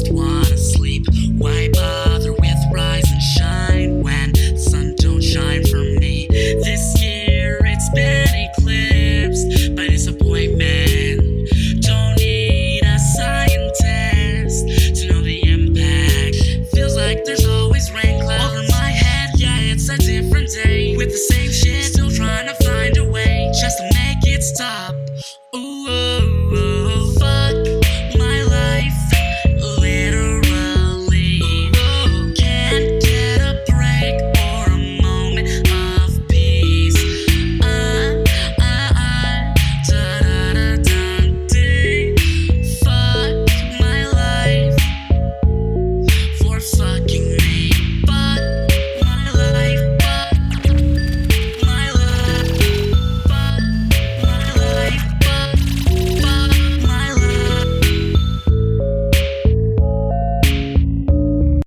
just wanna sleep. Why bother with rise and shine when the sun don't shine for me? This year it's been eclipsed by disappointment. Don't need a scientist to know the impact. Feels like there's always rain clouds over my head. Yeah, it's a different day with the same shit.